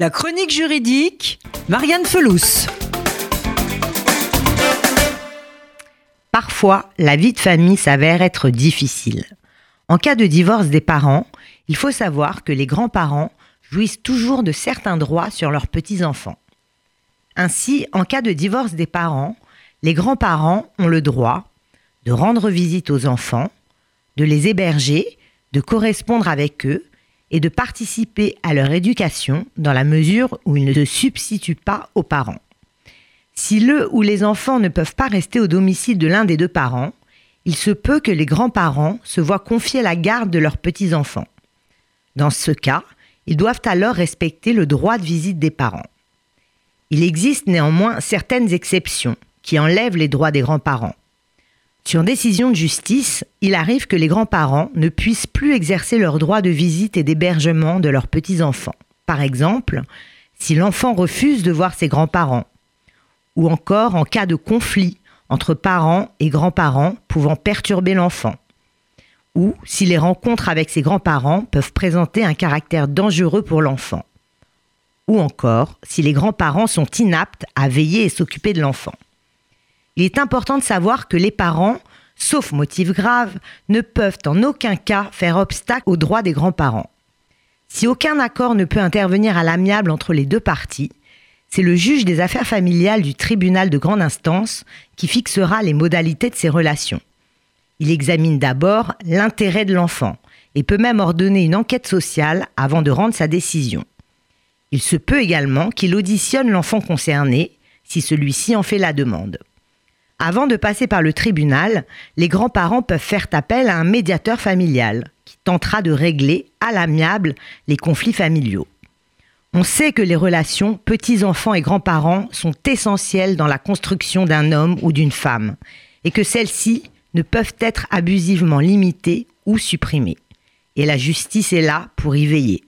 La chronique juridique, Marianne Felous. Parfois, la vie de famille s'avère être difficile. En cas de divorce des parents, il faut savoir que les grands-parents jouissent toujours de certains droits sur leurs petits-enfants. Ainsi, en cas de divorce des parents, les grands-parents ont le droit de rendre visite aux enfants, de les héberger, de correspondre avec eux, et de participer à leur éducation dans la mesure où ils ne se substituent pas aux parents. Si le ou les enfants ne peuvent pas rester au domicile de l'un des deux parents, il se peut que les grands-parents se voient confier la garde de leurs petits-enfants. Dans ce cas, ils doivent alors respecter le droit de visite des parents. Il existe néanmoins certaines exceptions qui enlèvent les droits des grands-parents. Sur décision de justice, il arrive que les grands-parents ne puissent plus exercer leur droit de visite et d'hébergement de leurs petits-enfants. Par exemple, si l'enfant refuse de voir ses grands-parents, ou encore en cas de conflit entre parents et grands-parents pouvant perturber l'enfant, ou si les rencontres avec ses grands-parents peuvent présenter un caractère dangereux pour l'enfant, ou encore si les grands-parents sont inaptes à veiller et s'occuper de l'enfant. Il est important de savoir que les parents, sauf motif grave, ne peuvent en aucun cas faire obstacle aux droits des grands-parents. Si aucun accord ne peut intervenir à l'amiable entre les deux parties, c'est le juge des affaires familiales du tribunal de grande instance qui fixera les modalités de ces relations. Il examine d'abord l'intérêt de l'enfant et peut même ordonner une enquête sociale avant de rendre sa décision. Il se peut également qu'il auditionne l'enfant concerné si celui-ci en fait la demande. Avant de passer par le tribunal, les grands-parents peuvent faire appel à un médiateur familial qui tentera de régler à l'amiable les conflits familiaux. On sait que les relations petits-enfants et grands-parents sont essentielles dans la construction d'un homme ou d'une femme et que celles-ci ne peuvent être abusivement limitées ou supprimées. Et la justice est là pour y veiller.